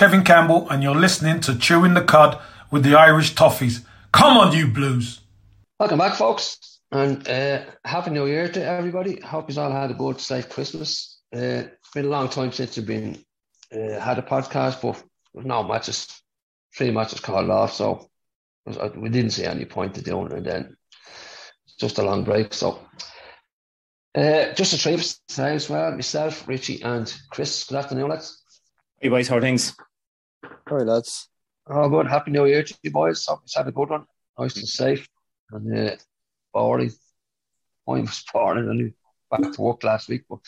This is Kevin Campbell, and you're listening to Chewing the Cud with the Irish Toffees. Come on, you Blues! Welcome back, folks, and uh, Happy New Year to everybody. Hope you all had a good, safe Christmas. Uh, it's been a long time since you've been uh, had a podcast, but no matches, three matches called off, so we didn't see any point to doing it. And then just a long break, so uh, just a three of us today as well. Myself, Richie, and Chris. Good afternoon, lads. Hey boys, how are things? Right, lads. Oh, good. Happy New Year to you boys. Hope you had a good one. Nice and safe. And uh, boring. Mine was boring. I knew back to work last week. But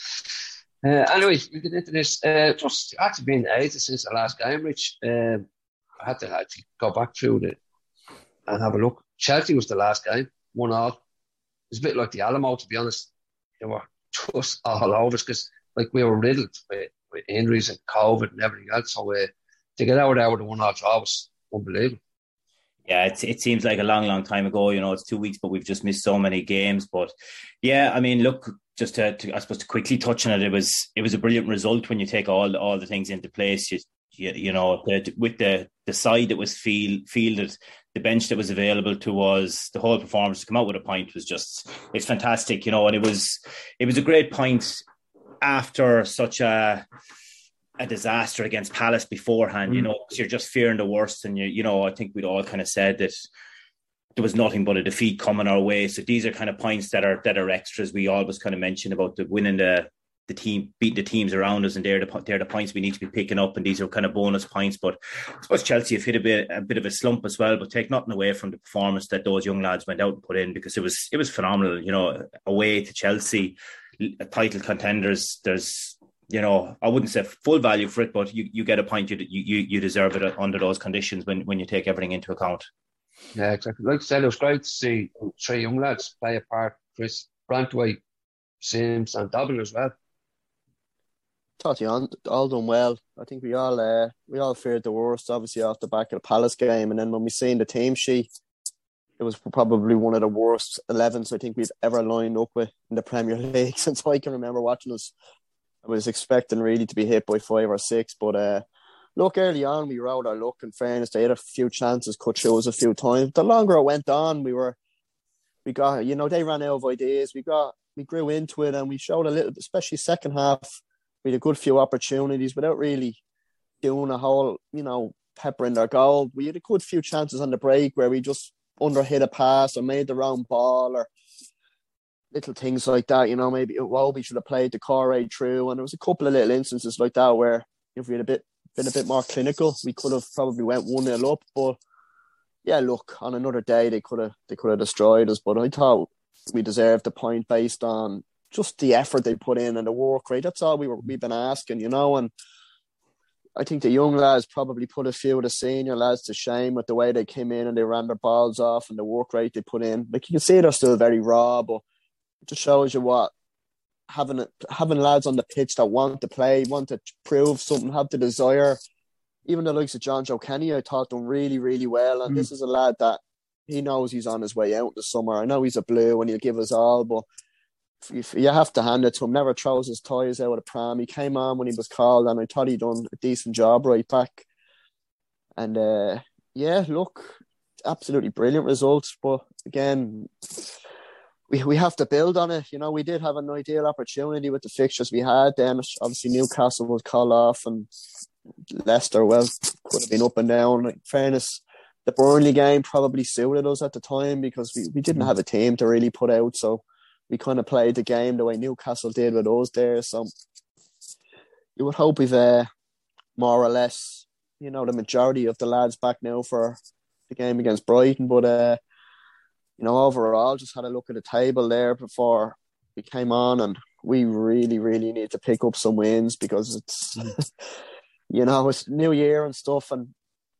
uh, anyway, we get into this. Uh, just actually been ages since the last game, Rich. Um, I had to actually go back through it and have a look. Chelsea was the last game, one all. It was a bit like the Alamo, to be honest. They were just all over us because like we were riddled with with injuries and COVID and everything else. So uh, to get out there with one off draw was unbelievable. Yeah, it, it seems like a long, long time ago. You know, it's two weeks, but we've just missed so many games. But yeah, I mean, look, just to, to I suppose to quickly touch on it, it was it was a brilliant result when you take all all the things into place. You, you, you know, the, with the the side that was field, fielded, the bench that was available to us, the whole performance to come out with a point was just it's fantastic, you know. And it was it was a great point after such a a disaster against Palace beforehand, mm. you know, because you're just fearing the worst. And you, you know, I think we'd all kind of said that there was nothing but a defeat coming our way. So these are kind of points that are that are extras. We always kind of mention about the winning the the team, beating the teams around us, and they're the they're the points we need to be picking up. And these are kind of bonus points. But I suppose Chelsea have hit a bit a bit of a slump as well. But take nothing away from the performance that those young lads went out and put in because it was it was phenomenal. You know, away to Chelsea title contenders, there's you know I wouldn't say full value for it, but you, you get a point. You you you deserve it under those conditions when when you take everything into account. Yeah, exactly. Like I said, it was great to see three young lads play a part. Chris Branthwaite, Simms, and Dobbin as well. Thought you all, all done well. I think we all uh, we all feared the worst, obviously off the back of the Palace game, and then when we seen the team sheet, it was probably one of the worst 11s I think we've ever lined up with in the Premier League since I can remember watching us. I was expecting really to be hit by five or six, but uh, look, early on we rode our luck. In fairness, they had a few chances, cut shows a few times. The longer it went on, we were, we got, you know, they ran out of ideas. We got, we grew into it, and we showed a little, especially second half. We had a good few opportunities without really doing a whole, you know, peppering their goal. We had a good few chances on the break where we just under hit a pass or made the wrong ball or little things like that. You know, maybe we should have played the core through. And there was a couple of little instances like that where if we had a bit been a bit more clinical, we could have probably went one nil up. But yeah, look, on another day they could have they could have destroyed us. But I thought we deserved the point based on just the effort they put in and the work rate. That's all we were we've been asking, you know, and I think the young lads probably put a few of the senior lads to shame with the way they came in and they ran their balls off and the work rate they put in. Like you can see, they're still very raw, but just shows you what having having lads on the pitch that want to play, want to prove something, have the desire. Even the likes of Jonjoe Kenny, I thought done really, really well. And mm. this is a lad that he knows he's on his way out this summer. I know he's a blue and he'll give us all, but if you have to hand it to him. Never throws his toys out of the pram. He came on when he was called, and I thought he'd done a decent job right back. And uh, yeah, look, absolutely brilliant results. But again, we we have to build on it. You know, we did have an ideal opportunity with the fixtures we had. Then obviously Newcastle was called off, and Leicester well could have been up and down. In fairness, the Burnley game probably suited us at the time because we, we didn't mm. have a team to really put out. So we kind of played the game the way Newcastle did with us there. So you would hope we've uh, more or less, you know, the majority of the lads back now for the game against Brighton. But uh, you know, overall, just had a look at the table there before we came on, and we really, really need to pick up some wins because it's, you know, it's New Year and stuff, and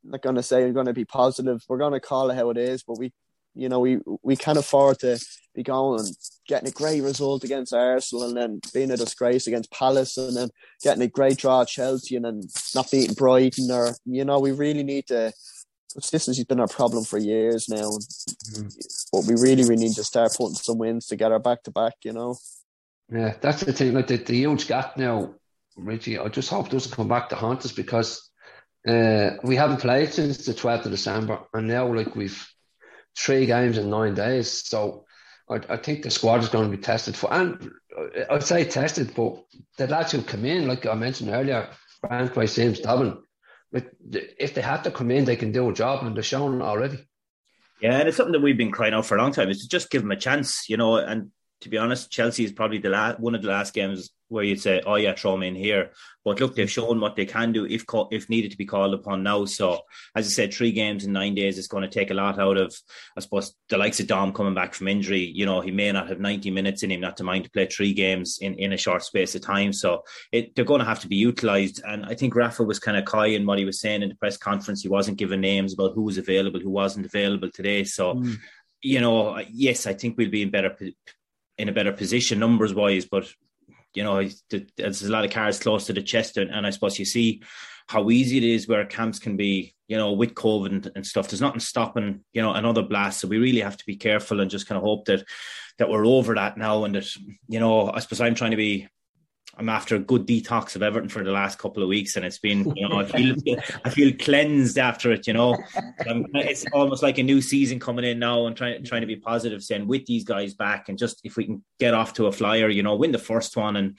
I'm not going to say we're going to be positive. We're going to call it how it is, but we you know, we we can't afford to be going and getting a great result against Arsenal and then being a disgrace against Palace and then getting a great draw at Chelsea and then not beating Brighton or you know, we really need to this has been our problem for years now. Mm-hmm. But we really, really need to start putting some wins together back to back, you know. Yeah, that's the thing. Like the, the huge gap now, Richie. I just hope it doesn't come back to haunt us because Uh, we haven't played since the 12th of December, and now like we've three games in nine days. So I, I think the squad is going to be tested for, and I'd say tested, but the lads who come in, like I mentioned earlier, Brand Simms, Dobbin, if they have to come in, they can do a job, and they're shown already. Yeah, and it's something that we've been crying out for a long time. Is to just give them a chance, you know. And to be honest, Chelsea is probably the last one of the last games where you'd say, "Oh yeah, throw them in here." But look, they've shown what they can do if if needed to be called upon now. So, as I said, three games in nine days is going to take a lot out of, I suppose, the likes of Dom coming back from injury. You know, he may not have ninety minutes in him, not to mind to play three games in, in a short space of time. So, it, they're going to have to be utilised. And I think Rafa was kind of coy in what he was saying in the press conference. He wasn't giving names about who was available, who wasn't available today. So. Mm. You know, yes, I think we'll be in better in a better position numbers wise, but you know, there's a lot of cards close to the chest, and, and, I suppose you see how easy it is where camps can be, you know, with COVID and, and, stuff. There's nothing stopping, you know, another blast. So we really have to be careful and just kind of hope that that we're over that now, and that you know, I suppose I'm trying to be I'm after a good detox of Everton for the last couple of weeks, and it's been, you know, I feel I feel cleansed after it. You know, I'm, it's almost like a new season coming in now, and trying trying to be positive, saying with these guys back, and just if we can get off to a flyer, you know, win the first one, and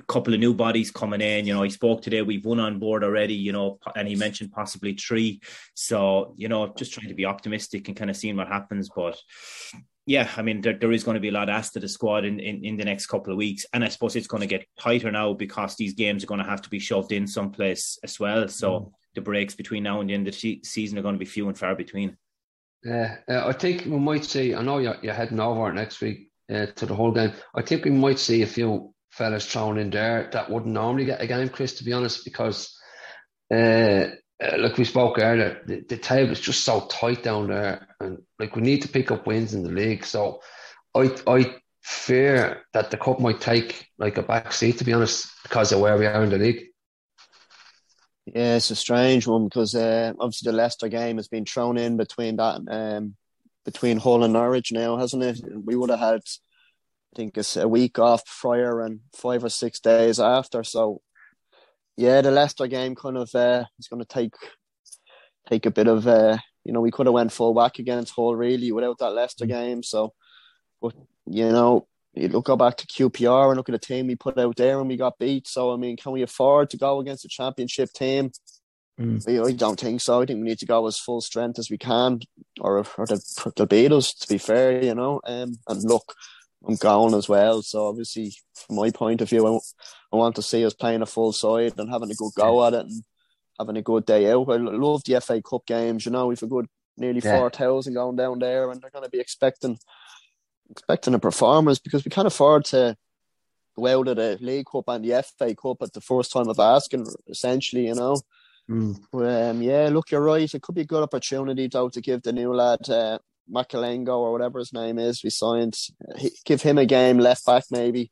a couple of new bodies coming in. You know, he spoke today. We've one on board already. You know, and he mentioned possibly three. So you know, just trying to be optimistic and kind of seeing what happens, but yeah, I mean, there, there is going to be a lot asked of the squad in, in, in the next couple of weeks. And I suppose it's going to get tighter now because these games are going to have to be shoved in someplace as well. So mm. the breaks between now and the end of the season are going to be few and far between. Yeah, uh, I think we might see, I know you're, you're heading over next week uh, to the Hull game. I think we might see a few fellas thrown in there that wouldn't normally get a game, Chris, to be honest, because uh, uh, like we spoke earlier, the, the table is just so tight down there, and like we need to pick up wins in the league. So, I I fear that the cup might take like a back seat, to be honest, because of where we are in the league. Yeah, it's a strange one because uh, obviously the Leicester game has been thrown in between that um, between Hull and Norwich now, hasn't it? We would have had, I think, it's a week off prior and five or six days after. So yeah, the Leicester game kind of uh, is going to take take a bit of uh, you know we could have went full whack against Hull really without that Leicester mm. game. So, but you know you look go back to QPR and look at the team we put out there and we got beat. So I mean, can we afford to go against a championship team? Mm. I don't think so. I think we need to go as full strength as we can, or or they'll beat us. To be fair, you know. Um, and look, I'm going as well. So obviously, from my point of view, I, I want to see us playing a full side and having a good go at it and having a good day out. I love the FA Cup games. You know, we've a good nearly yeah. four thousand going down there, and they're going to be expecting expecting a performance because we can't afford to go out of the League Cup and the FA Cup at the first time of asking. Essentially, you know. Mm. Um, yeah, look, you're right. It could be a good opportunity though to give the new lad uh, Mykolenko or whatever his name is, we signed. give him a game left back maybe,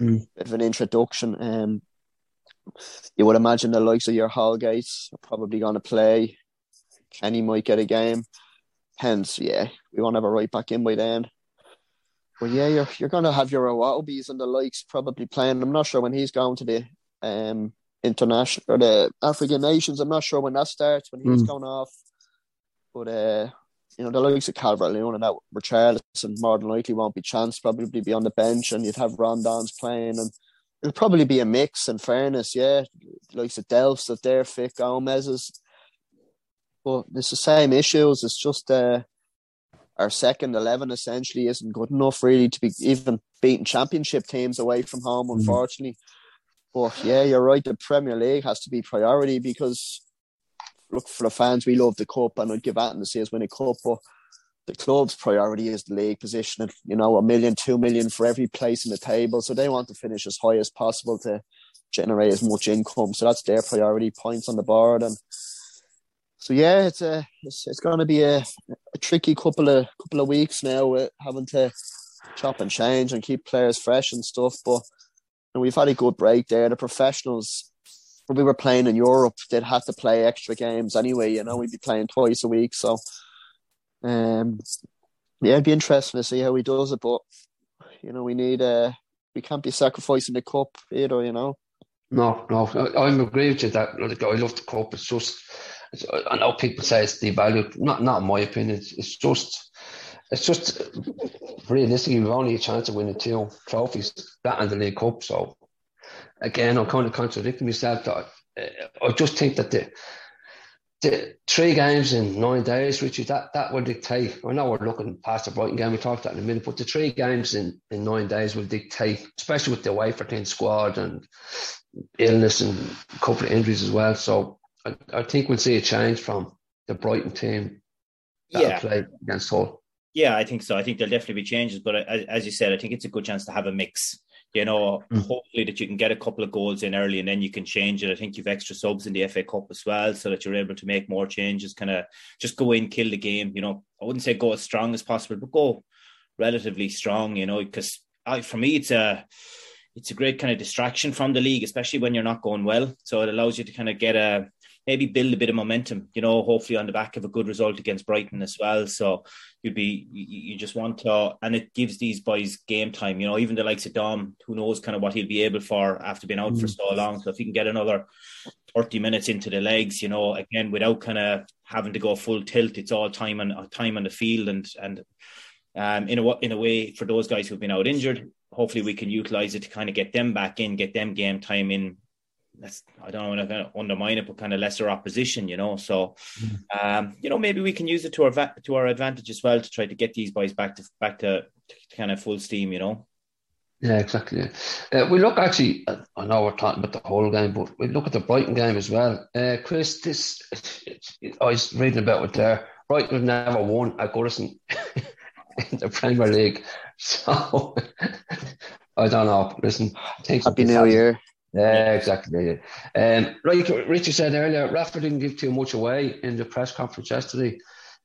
mm. bit of an introduction. Um, you would imagine the likes of your Holgates are probably going to play. Kenny might get a game. Hence, yeah, we won't have a right back in by then. But yeah, you're you're going to have your Iwobi's and the likes probably playing. I'm not sure when he's going to the um international or the African nations. I'm not sure when that starts when he's mm. going off. But uh, you know, the likes of Calvert Lewin and that Richarlison more than likely won't be chance, probably be on the bench, and you'd have Rondon's playing, and it'll probably be a mix. In fairness, yeah, the likes of Delphs if they're fit, Gomes's, but it's the same issues. It's just uh, our second eleven essentially isn't good enough really to be even beating championship teams away from home, mm-hmm. unfortunately. Mm. But yeah, you're right. The Premier League has to be priority because look for the fans, we love the cup, and I'd give Anton to see us win a cup. But the club's priority is the league position. And You know, a million, two million for every place in the table, so they want to finish as high as possible to generate as much income. So that's their priority points on the board, and so yeah, it's a it's, it's going to be a, a tricky couple of couple of weeks now with having to chop and change and keep players fresh and stuff. But and we've had a good break there. The professionals we were playing in Europe, they'd have to play extra games anyway. You know, we'd be playing twice a week, so um, yeah, it'd be interesting to see how he does it. But you know, we need uh, we can't be sacrificing the cup either. You know. No, no, I, am agree with you that like, I love the cup. It's just, it's, I know people say it's devalued. Not, not in my opinion. It's, it's just, it's just realistically we've only a chance of winning two trophies, that and the League Cup. So again, I'm kind of contradicting myself. I, I just think that the the three games in nine days, Richard, that, that will dictate. I know we're looking past the Brighton game, we talked that in a minute, but the three games in, in nine days will dictate, especially with the AFCON squad and illness and a couple of injuries as well. So I, I think we'll see a change from the Brighton team that yeah. play against Hull. Yeah, I think so. I think there'll definitely be changes, but as you said, I think it's a good chance to have a mix you know, mm. hopefully that you can get a couple of goals in early and then you can change it. I think you've extra subs in the FA Cup as well, so that you're able to make more changes, kind of just go in, kill the game. You know, I wouldn't say go as strong as possible, but go relatively strong, you know, because for me, it's a it's a great kind of distraction from the league, especially when you're not going well. So it allows you to kind of get a maybe build a bit of momentum, you know, hopefully on the back of a good result against Brighton as well. So you'd be, you, just want to, and it gives these boys game time, you know, even the likes of Dom, who knows kind of what he'll be able for after being out mm. for so long. So if he can get another 30 minutes into the legs, you know, again, without kind of having to go full tilt, it's all time and time on the field and, and, um, in a in a way, for those guys who've been out injured, hopefully we can utilize it to kind of get them back in, get them game time in that's I don't want to undermine it, but kind of lesser opposition, you know. So, mm. um, you know, maybe we can use it to our to our advantage as well to try to get these boys back to back to, to kind of full steam, you know. Yeah, exactly. Uh, we look actually. I know we're talking about the Hull game, but we look at the Brighton game as well. Uh, Chris, this I was reading about it there. Brighton have never won at Goodison in the Premier League, so I don't know. Listen, Happy New Year. Yeah, exactly. Um, like Richard said earlier, Rafa didn't give too much away in the press conference yesterday.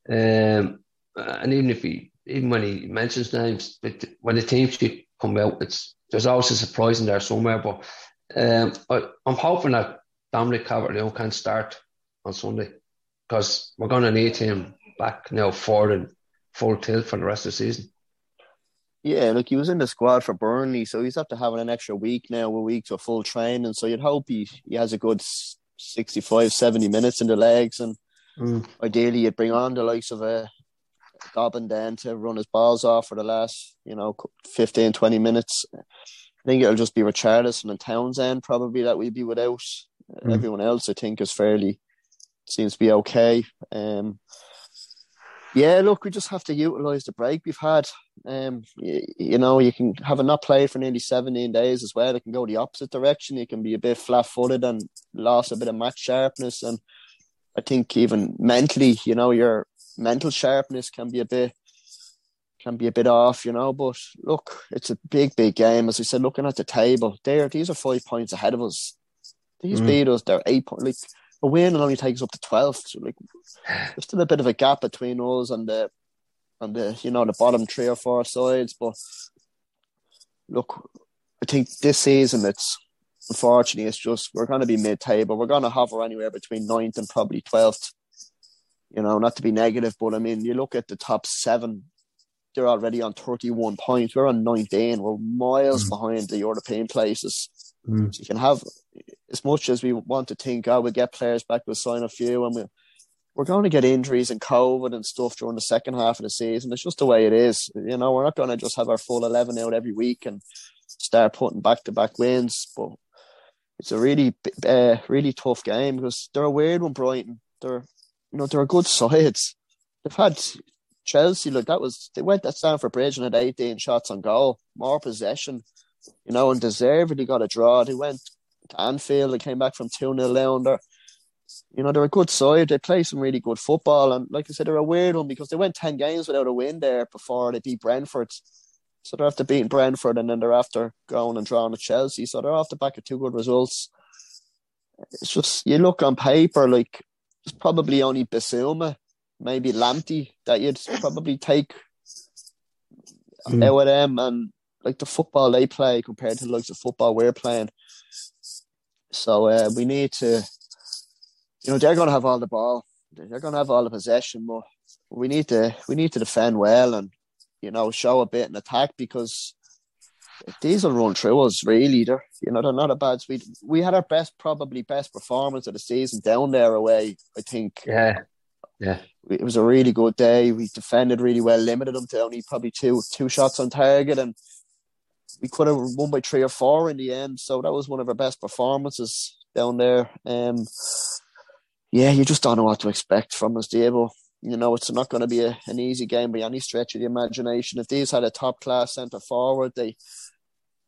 Um, and even if he, even when he mentions names, but when the team sheet come out, it's there's always a surprise in there somewhere. But um, I, I'm hoping that Dominic Calvert-Lewin can start on Sunday because we're going to need him back now for the full tilt for the rest of the season. Yeah, look, he was in the squad for Burnley, so he's after having an extra week now, a week to full training. So you'd hope he, he has a good 65, 70 minutes in the legs. And mm. ideally, you'd bring on the likes of a uh, Dobbin then to run his balls off for the last, you know, 15, 20 minutes. I think it'll just be Richarlison and Townsend probably that we'd be without. Mm. Everyone else, I think, is fairly, seems to be okay. Um, yeah, look, we just have to utilise the break we've had. Um, you, you, know, you can have a not played for nearly 17 days as well. It can go the opposite direction. You can be a bit flat footed and lost a bit of match sharpness. And I think even mentally, you know, your mental sharpness can be a bit can be a bit off, you know. But look, it's a big, big game. As I said, looking at the table, there, these are five points ahead of us. These mm. beat us. They're eight points. Like a win will only takes up to 12th. So like, there's still a bit of a gap between us and the, and the, you know, the bottom three or four sides. But look, I think this season it's, unfortunately, it's just, we're going to be mid table. We're going to hover anywhere between ninth and probably 12th. You know, not to be negative, but I mean, you look at the top seven, they're already on 31 points. We're on 19. We're miles mm. behind the European places. Mm. So you can have as much as we want to think, oh, we'll get players back, we'll sign a few, and we we're going to get injuries and COVID and stuff during the second half of the season. It's just the way it is. You know, we're not going to just have our full 11 out every week and start putting back to back wins. But it's a really, uh, really tough game because they're a weird one, Brighton. They're, you know, they're a good side. They've had Chelsea, look, that was, they went that Stamford Bridge and had 18 shots on goal, more possession, you know, and deservedly got a draw. They went Anfield. They came back from 2 0 down there. You know, they're a good side. They play some really good football. And like I said, they're a weird one because they went 10 games without a win there before they beat Brentford. So they're after beating Brentford and then they're after going and drawing at Chelsea. So they're off the back of two good results. It's just, you look on paper, like, it's probably only Bissouma, maybe Lamptey that you'd probably take mm. out of them. And like the football they play compared to the likes of football we're playing, so uh, we need to, you know, they're going to have all the ball. They're going to have all the possession, but we need to we need to defend well and you know show a bit in attack because these will run through us really. They're you know they're not a bad we we had our best probably best performance of the season down there away. I think. Yeah. Yeah. It was a really good day. We defended really well, limited them to only probably two two shots on target, and we could have won by three or four in the end. So that was one of our best performances down there. Um, yeah, you just don't know what to expect from us, Diego. You know, it's not going to be a, an easy game by any stretch of the imagination. If these had a top class centre forward, they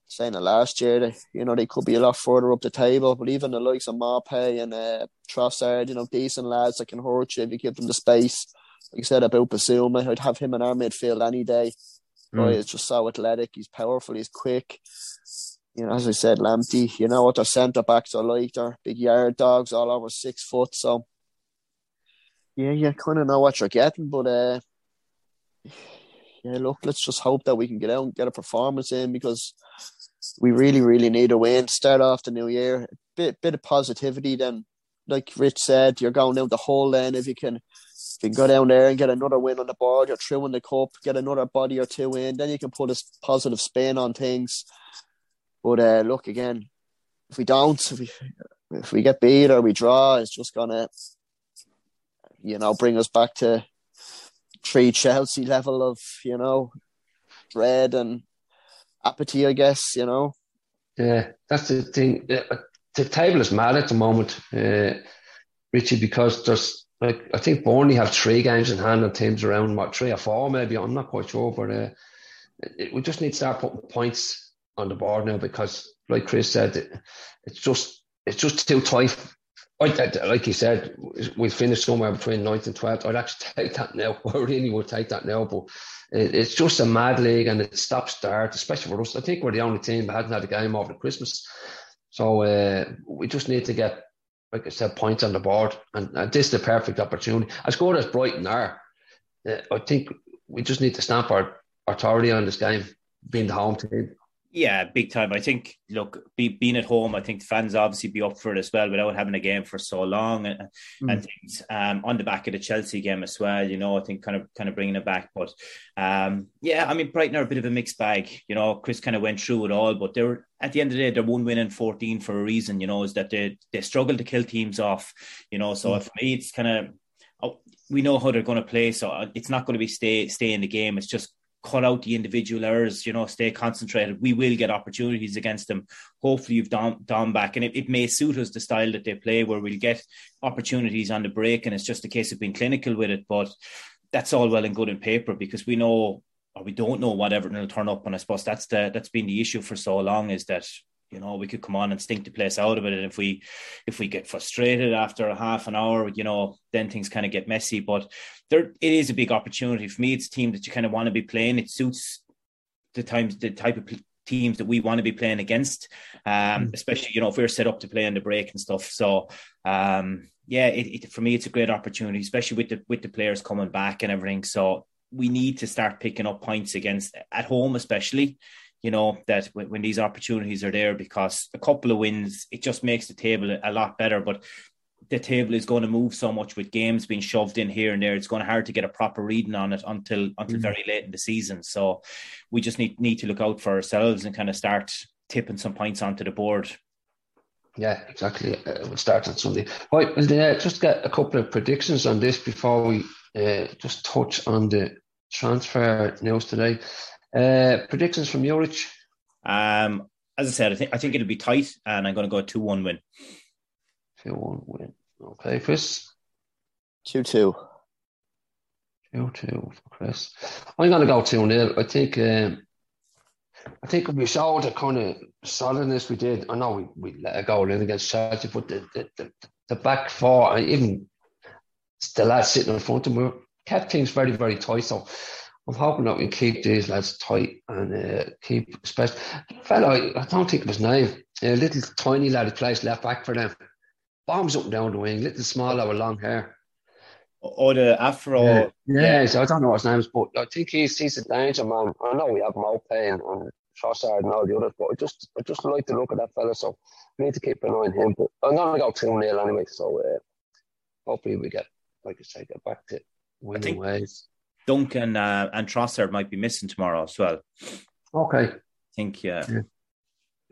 saying it last year, they, you know, they could be a lot further up the table. But even the likes of Maupay and uh, Trossard, you know, decent lads that can hurt you if you give them the space. Like you said about Bissouma, I'd have him in our midfield any day. Mm. He's just so athletic. He's powerful. He's quick. You know, as I said, Lamptey. You know what their centre backs are like. They're big yard dogs, all over six foot. So, yeah, you kind of know what you're getting. But uh, yeah, look, let's just hope that we can get out and get a performance in because we really, really need a win. Start off the new year, a bit, bit of positivity. Then, like Rich said, you're going out the Hull Then, if you can, you can go down there and get another win on the board, you're through in the cup, get another body or two in, then you can put a positive spin on things. But uh, look again, if we don't, if we if we get beat or we draw, it's just gonna, you know, bring us back to pre Chelsea level of you know dread and apathy, I guess, you know. Yeah, that's the thing. The table is mad at the moment, uh, Richie, because there's like I think Burnley have three games in hand and teams around what three or four maybe. I'm not quite sure, but uh, it, we just need to start putting points on the board now because, like Chris said, it, it's just it's just too tight. I, like you said, we finished somewhere between 9th and 12th. I'd actually take that now. I really would take that now. But it's just a mad league and it stops start, especially for us. I think we're the only team that hasn't had a game over Christmas. So uh, we just need to get, like I said, points on the board. And, and this is the perfect opportunity. As good as Brighton are, uh, I think we just need to stamp our authority on this game, being the home team. Yeah, big time. I think, look, be, being at home, I think fans obviously be up for it as well without having a game for so long, and, mm. and things um, on the back of the Chelsea game as well. You know, I think kind of kind of bringing it back. But um, yeah, I mean, Brighton are a bit of a mixed bag. You know, Chris kind of went through it all, but they're at the end of the day, they're one win in fourteen for a reason. You know, is that they they struggle to kill teams off. You know, so mm. for me, it's kind of oh, we know how they're going to play, so it's not going to be stay stay in the game. It's just cut out the individual errors, you know, stay concentrated. We will get opportunities against them. Hopefully, you've done, back, and it, it may suit us the style that they play, where we'll get opportunities on the break, and it's just a case of being clinical with it. But that's all well and good in paper because we know or we don't know what Everton will turn up, and I suppose that's the that's been the issue for so long is that you know we could come on and stink the place out of it. And if we if we get frustrated after a half an hour you know then things kind of get messy. But there it is a big opportunity for me. It's a team that you kind of want to be playing. It suits the times the type of teams that we want to be playing against um, mm. especially you know if we're set up to play on the break and stuff. So um, yeah it, it, for me it's a great opportunity especially with the with the players coming back and everything. So we need to start picking up points against at home especially you know, that when, when, these opportunities are there, because a couple of wins, it just makes the table a lot better. But the table is going to move so much with games being shoved in here and there. It's going to hard to get a proper reading on it until until mm. very late in the season. So we just need need to look out for ourselves and kind of start tipping some points onto the board. Yeah, exactly. Uh, we'll start on Sunday. Right, uh, just get a couple of predictions on this before we uh, just touch on the transfer news today. Uh, predictions from Yorich. Um, as I said, I think I think it'll be tight, and I'm going to go two one win. Two one win. Okay, Chris. Two two. Two two for Chris. I'm going to go two 0 I think. Um, I think if we showed the kind of solidness we did, I know we, we let a goal in against Chelsea, but the, the, the, the back four, and even the lads sitting in front of them, kept things very, very tight. So I'm hoping that we keep these lads tight and uh, keep, especially fellow. I don't think of his name. A little tiny lad who plays left back for them. Bombs up and down the wing. Little small lad with long hair. Or the Afro. Yeah, yeah, So I don't know what his name is, but I think he's he's a danger man. I know we have Maupay and, and Trossard and all the others, but I just I just like to look at that fella. So we need to keep an eye on him. But I'm gonna go two 0 anyway. So uh, hopefully we get, like I say, get back to winning think, ways. Duncan uh, and Trossard might be missing tomorrow as well. Okay. think yeah. yeah.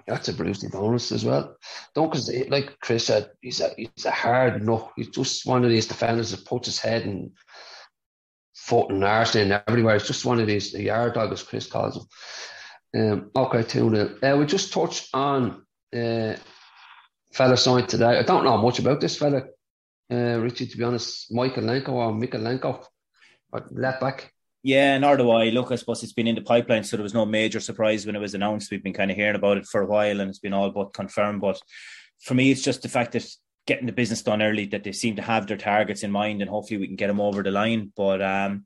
That's a bruising bonus as well. Don't because like Chris said, he's a he's a hard nut. He's just one of these defenders that puts his head and foot and arse in everywhere. He's just one of these the yard dog as Chris calls him. Um, okay, two nil. Uh, we just touched on uh, fella signed today. I don't know much about this fella, uh, Richie. To be honest, Mykolenko or Lenko, but left back. Yeah, nor do I. Look, I suppose it's been in the pipeline, so there was no major surprise when it was announced. We've been kind of hearing about it for a while, and it's been all but confirmed. But for me, it's just the fact that getting the business done early, that they seem to have their targets in mind, and hopefully we can get them over the line. But um,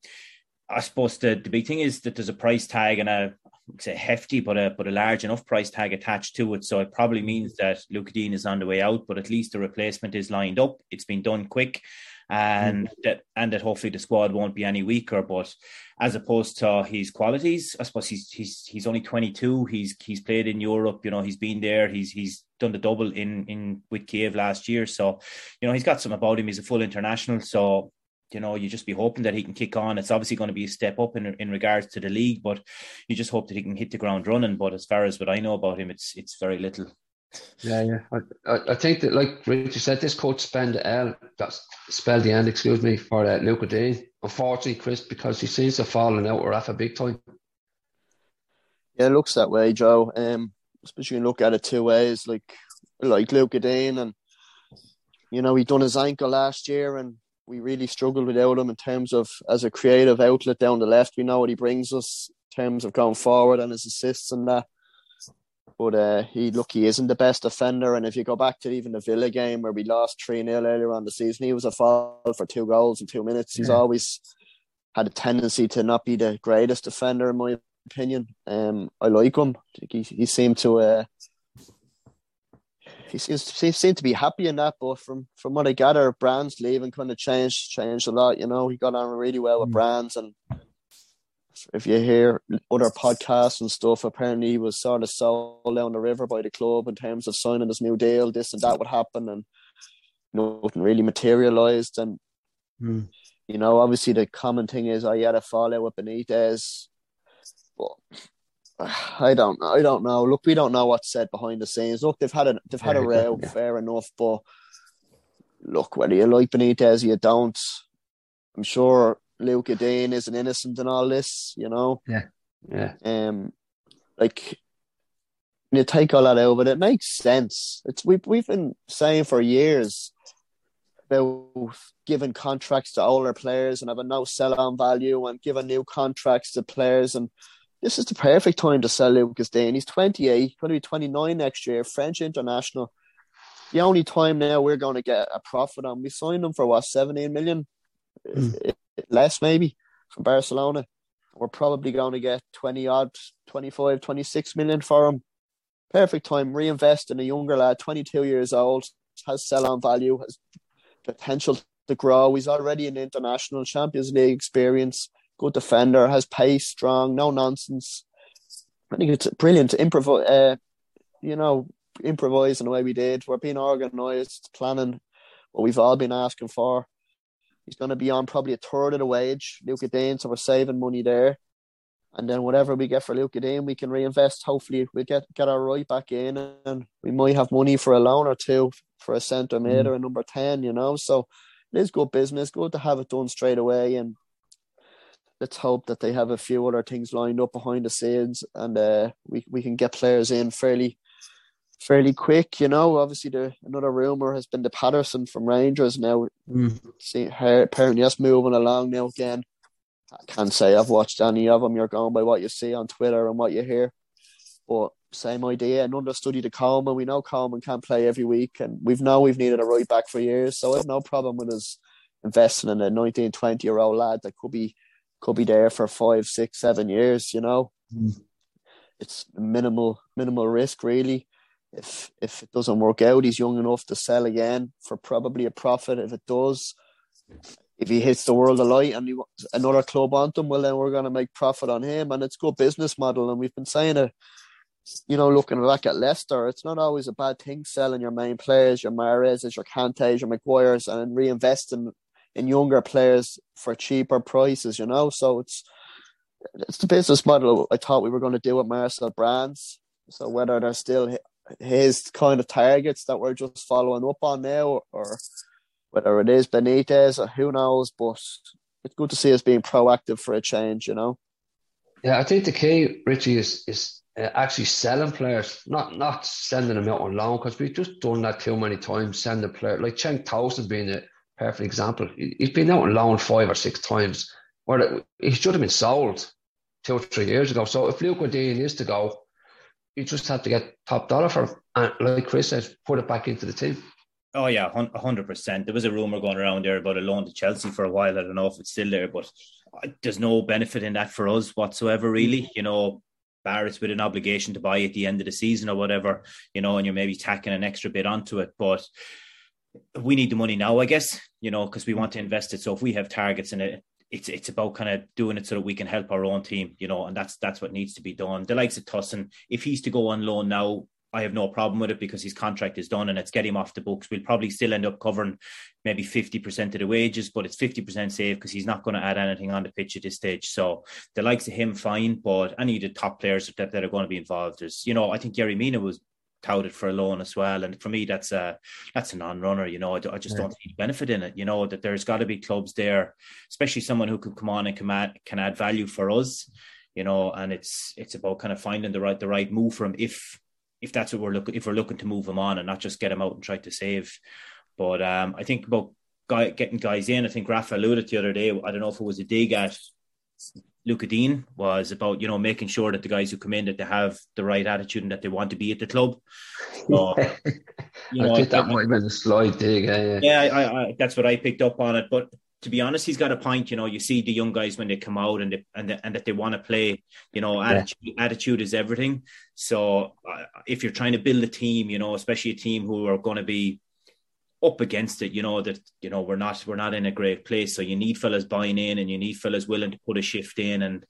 I suppose the, the big thing is that there's a price tag and a say hefty, but a but a large enough price tag attached to it. So it probably means that Luca Digne is on the way out, but at least the replacement is lined up. It's been done quick and mm-hmm. that and that hopefully the squad won't be any weaker. But as opposed to his qualities, I suppose he's he's he's only 22. He's he's played in Europe. You know, he's been there. He's he's done the double in in with Kiev last year. So, you know, he's got some about him. He's a full international. So. You know, you just be hoping that he can kick on. It's obviously going to be a step up in in regards to the league, but you just hope that he can hit the ground running. But as far as what I know about him, it's it's very little. Yeah, yeah. I, I, think that, like Richard said, this coach spend the L, that's spelled the end, excuse me, for uh, Luca Digne. Unfortunately, Chris, because he seems to have fallen out or off a big time. Yeah, it looks that way, Joe. Um, especially you look at it two ways, like like Luca Digne, and you know he done his ankle last year, and we really struggled without him in terms of as a creative outlet down the left. We know what he brings us in terms of going forward and his assists and that. But uh, he look, he isn't the best defender. And if you go back to even the Villa game where we lost 3 0 earlier on the season, he was a foul for two goals in two minutes. He's yeah. always had a tendency to not be the greatest defender, in my opinion. Um, I like him. He, he seemed to. Uh, he seems he seemed to be happy in that, but from from what I gather, Brands leaving kind of changed changed a lot. You know, he got on really well with mm. Brands, and if you hear other podcasts and stuff, apparently he was sort of sold down the river by the club in terms of signing this new deal, this and that would happen, and nothing really materialized. And mm. you know, obviously the common thing is I had a fallout with Benitez, but I don't know. I don't know. Look, we don't know what's said behind the scenes. Look, they've had a they've had a row, yeah. fair enough, but look, whether you like Benitez or you don't, I'm sure Luca Digne isn't innocent in all this, you know? Yeah. Yeah. Um like you take all that out, but it makes sense. It's we've we've been saying for years about giving contracts to older players and having no sell on value and giving new contracts to players and this is the perfect time to sell Lucas Digne. He's 28, going to be 29 next year, French international. The only time now we're going to get a profit on. We signed him for what, 17 million? Mm less maybe from Barcelona. We're probably going to get 20 odd, 25, 26 million for him. Perfect time. Reinvest in a younger lad, 22 years old, has sell on value, has potential to grow. He's already an international Champions League experience, good defender, has pace, strong, no nonsense. I think it's brilliant to improvise, uh, you know, improvising the way we did. We're being organised, planning what we've all been asking for. He's going to be on probably a third of the wage, Luca Digne, so we're saving money there. And then whatever we get for Luca Digne, we can reinvest. Hopefully, we get get our right back in, and we might have money for a loan or two for a centre mid mm. or a number ten. You know, so it is good business. Good to have it done straight away, and let's hope that they have a few other things lined up behind the scenes, and uh, we we can get players in fairly fairly quick. You know, obviously the another rumor has been the Patterson from Rangers. Now, mm. see, apparently that's moving along now again. I can't say I've watched any of them. You're going by what you see on Twitter and what you hear, but same idea. And understudy to Coleman. We know Coleman can't play every week, and we've know we've needed a right back for years. So I have no problem with us investing in a 19, 20 year old lad that could be could be there for five, six, seven years. You know, mm. it's minimal minimal risk really if if it doesn't work out, he's young enough to sell again for probably a profit. If it does, if he hits the world of light and you, another club on him, well then we're going to make profit on him, and it's a good business model. And we've been saying it, you know, looking back at Leicester, it's not always a bad thing selling your main players, your Mahrezes, your Kantes, your Maguires, and reinvesting in younger players for cheaper prices. You know, so it's it's the business model I thought we were going to do with Marcel Brands. So whether they're still his kind of targets that we're just following up on now, or whether it is Benitez, or who knows, but it's good to see us being proactive for a change, you know. Yeah, I think the key, Richie, is is uh, actually selling players, not not sending them out on loan because we've just done that too many times. Sending players like Cenk Tosun being a perfect example. He's been out on loan five or six times. Where he should have been sold two or three years ago. So if Luca Digne is to go, you just have to get top dollar for. And like Chris says, put it back into the team. Oh yeah, hundred percent. There was a rumor going around there about a loan to Chelsea for a while. I don't know if it's still there, but there's no benefit in that for us whatsoever. Really, you know, Barrett's with an obligation to buy at the end of the season or whatever, you know, and you're maybe tacking an extra bit onto it, but we need the money now, I guess, you know, because we want to invest it. So if we have targets in it, it's it's about kind of doing it so that we can help our own team, you know, and that's that's what needs to be done. The likes of Tosun, if he's to go on loan now, I have no problem with it because his contract is done and it's getting him off the books. We'll probably still end up covering maybe 50% of the wages, but it's 50% safe because he's not going to add anything on the pitch at this stage. So the likes of him, fine, but any of the top players that, that are going to be involved is, you know, I think Yerry Mina was touted for a loan as well. And for me, that's a that's a non-runner. You know, I, I just yeah. don't see the benefit in it. You know that there's got to be clubs there, especially someone who could come on and can add, can add value for us. You know, and it's it's about kind of finding the right the right move for him if if that's what we're looking if we're looking to move him on and not just get him out and try to save. But um, I think about guy, getting guys in. I think Rafa alluded the other day. I don't know if it was a dig at Lucas Digne was about you know making sure that the guys who come in that they have the right attitude and that they want to be at the club. So, yeah. you know, I think that might have been a slight dig. Yeah, yeah. yeah I, I, that's what I picked up on it. But to be honest, he's got a point. You know, you see the young guys when they come out and they, and, and that they want to play. You know, attitude, yeah. attitude is everything. So uh, if you're trying to build a team, you know, especially a team who are going to be up against it, you know that you know we're not we're not in a great place. So you need fellas buying in, and you need fellas willing to put a shift in. And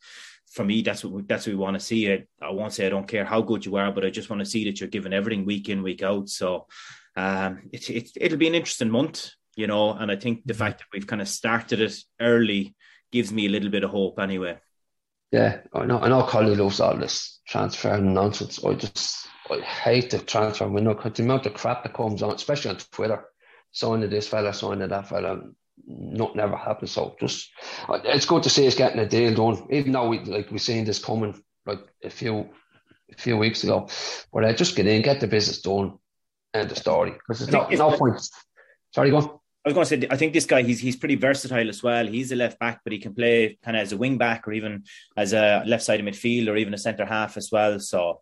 for me, that's what we, that's what we want to see. I, I won't say I don't care how good you are, but I just want to see that you're giving everything week in week out. So um, it, it it'll be an interesting month you know, and I think the mm-hmm. fact that we've kind of started it early gives me a little bit of hope anyway. Yeah, I know. I know Collie loves all this transfer nonsense. I just I hate the transfer window because the amount of crap that comes on, especially on Twitter, signing this fella, signing that fella, Not never happens. So just it's good to see us getting a deal done, even though we like we seen this coming like a few a few weeks ago. But uh, just get in, get the business done, and the story. Because there's no, no point. Sorry, go on. I was going to say, I think this guy he's he's pretty versatile as well. He's a left back, but he can play kind of as a wing back or even as a left side of midfield or even a centre half as well. So,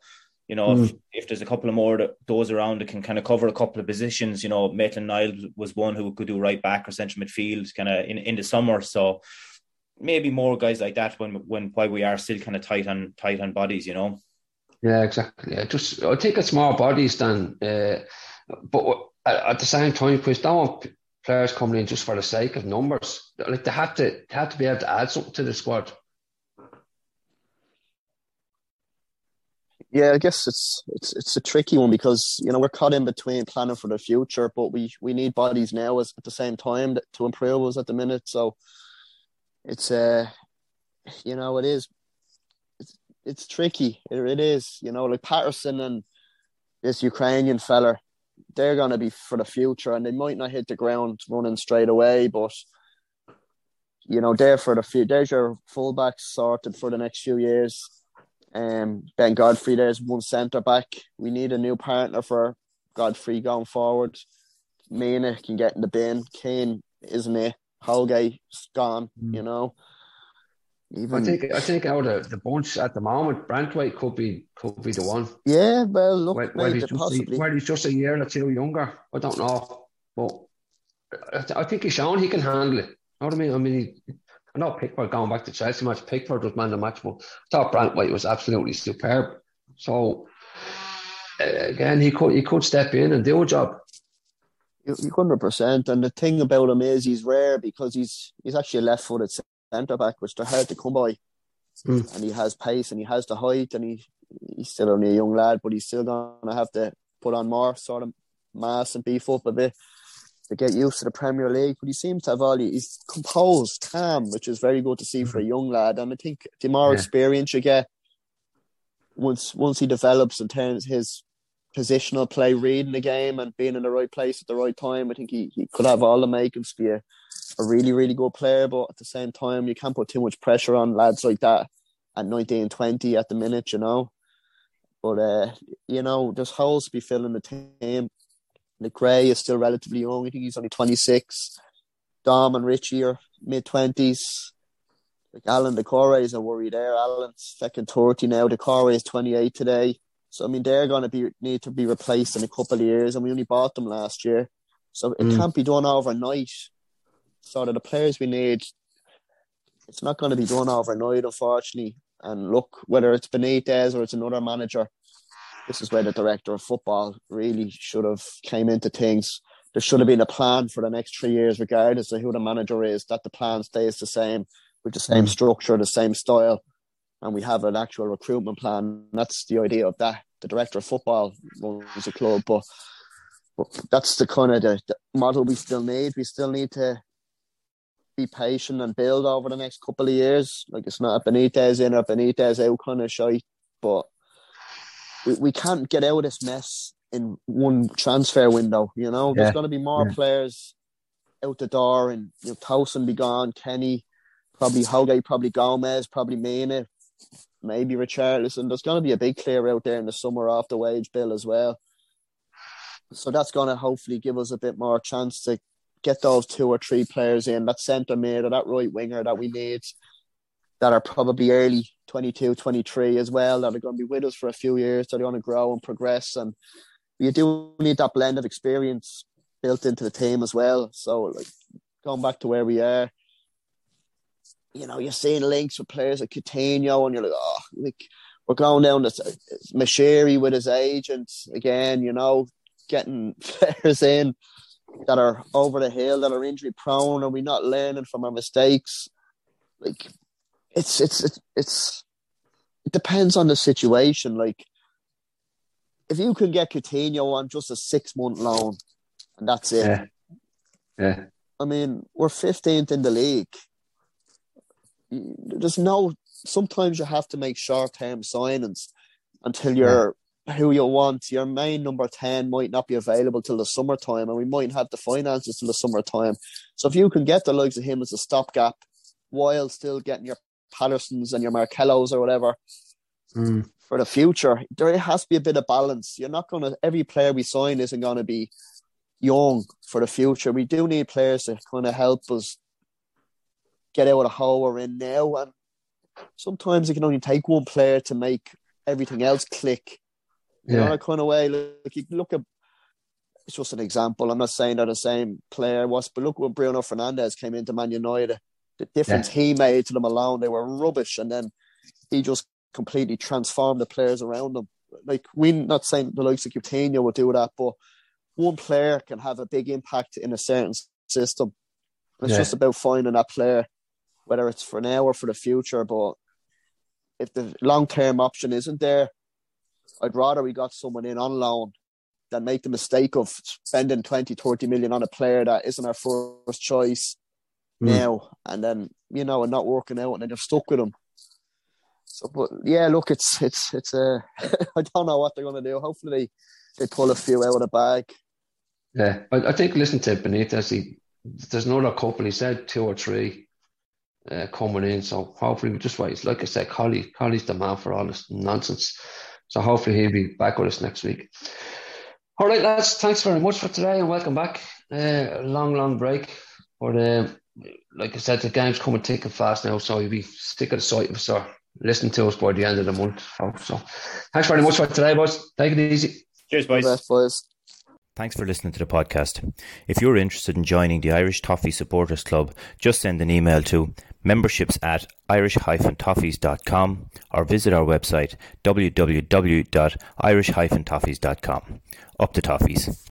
you know, mm. if, if, there's a couple of more that, those around that can kind of cover a couple of positions, you know, Maitland Niles was one who could do right back or central midfield kind of in, in the summer. So maybe more guys like that when when while we are still kind of tight on tight on bodies, you know. Yeah, exactly. Yeah, just I think it's more bodies than, uh, but at the same time, Chris, don't players coming in just for the sake of numbers. Like they had to they had to be able to add something to the squad. Yeah, I guess it's it's it's a tricky one because you know we're caught in between planning for the future, but we we need bodies now as at the same time to improve us at the minute. So it's uh you know it is it's it's tricky. It, it is you know like Patterson and this Ukrainian fella they're to be for the future, and they might not hit the ground running straight away, but you know they're for the few. There's your fullbacks sorted for the next few years. Um, Ben Godfrey, there's one centre back. We need a new partner for Godfrey going forward. Mina can get in the bin. Keane isn't it? Holgate's gone. Mm. You know. Even, I think I think out of the bunch at the moment, Branthwaite could be could be the one. Yeah, well, look, where, where he's, just. A, where he's just a year or two younger. I don't know, but I, I think he's shown he can handle it. You know what I mean? I mean, he, I know Pickford going back to Chelsea match. Pickford was man of the match, but I thought Branthwaite was absolutely superb. So uh, again, he could he could step in and do a job. Hundred percent. And the thing about him is he's rare because he's he's actually a left-footed centre back, which they're hard to come by. Mm. And he has pace and he has the height, and he he's still only a young lad, but he's still gonna have to put on more sort of mass and beef up a bit. To get used to the Premier League. But he seems to have all he's composed, calm, which is very good to see for a young lad. And I think the more Yeah. experience you get, once once he develops and turns his positional play, reading the game and being in the right place at the right time, I think he, he could have all the makings to be a, a really, really good player. But at the same time, you can't put too much pressure on lads like that at 19, 20 at the minute, you know. But, uh, you know, there's holes to be filling the team. Nick Gray is still relatively young. I think he's only 26. Dom and Richie are mid 20s. Like Allan Doucouré is a worry there. Allan's second 30 now. Doucouré is 28 today. So I mean, they're going to be need to be replaced in a couple of years, and we only bought them last year, so it Mm. can't be done overnight. So that the players we need, it's not going to be done overnight, unfortunately. And look, whether it's Benitez or it's another manager, this is where the director of football really should have came into things. There should have been a plan for the next three years, regardless of who the manager is. That the plan stays the same with the same Mm. structure, the same style and we have an actual recruitment plan. That's the idea of that. The director of football runs a club, but, but that's the kind of the, the model we still need. We still need to be patient and build over the next couple of years. Like it's not a Benitez in or Benitez out kind of shite, but we, we can't get out of this mess in one transfer window. You know, there's going to be more yeah. players out the door, and you know, Townsend be gone, Kenny, probably Holgate, probably Gomes, probably Mina, maybe Richarlison. There's going to be a big clear out there in the summer off the wage bill as well. So that's going to hopefully give us a bit more chance to get those two or three players in, that centre mid or that right winger that we need, that are probably early 22, 23 as well, that are going to be with us for a few years, that are going to grow and progress. And you do need that blend of experience built into the team as well. So, like, going back to where we are, you know, you're seeing links with players like Coutinho, and you're like, oh, like we're going down to uh, Moshiri with his agent again. You know, getting players in that are over the hill, that are injury prone. Are we not learning from our mistakes? Like, it's it's it's, it's it depends on the situation. Like, if you can get Coutinho on just a six month loan, and that's it. Yeah. Yeah. I mean, we're 15th in the league. There's no. Sometimes you have to make short term signings until you're who you want. Your main number 10 might not be available till the summertime, and we might have the finances till the summertime. So if you can get the likes of him as a stopgap while still getting your Pattersons and your Markellos or whatever Mm. for the future, there has to be a bit of balance. You're not going to, every player we sign isn't going to be young for the future. We do need players to kind of help us get out of the hole we're in now. And sometimes it can only take one player to make everything else click. You know, Yeah. that kind of way. Like you look at, it's just an example. I'm not saying they're the same player was, but look when Bruno Fernandes came into Man United, the difference he made to them alone. They were rubbish, and then he just completely transformed the players around them. Like we not saying the likes of Coutinho would do that, but one player can have a big impact in a certain system. It's Yeah. just about finding that player, whether it's for now or for the future. But if the long term option isn't there, I'd rather we got someone in on loan than make the mistake of spending 20, 30 million on a player that isn't our first choice. Now and then, you know, and not working out and then you're stuck with them. So, but yeah, look, it's, it's, it's a, I don't know what they're going to do. Hopefully they, they pull a few out of the bag. Yeah, I, I think listen to Benitez. He, there's another couple. He said two or three uh, coming in. So hopefully we just wait. Like I said, Collie, Collie's the man for all this nonsense. So hopefully he'll be back with us next week. All right, lads. Thanks very much for today and welcome back. Uh, a long, long break, but um, like I said, the game's coming thick and fast now. So you'll be sick of the sight of us or listening to us by the end of the month. Oh, so thanks very much for today, boys. Take it easy. Cheers, boys. Best boys. Thanks for listening to the podcast. If you're interested in joining the Irish Toffee Supporters Club, just send an email to memberships at irish-toffees.com or visit our website www.irish-toffees.com. Up the toffees.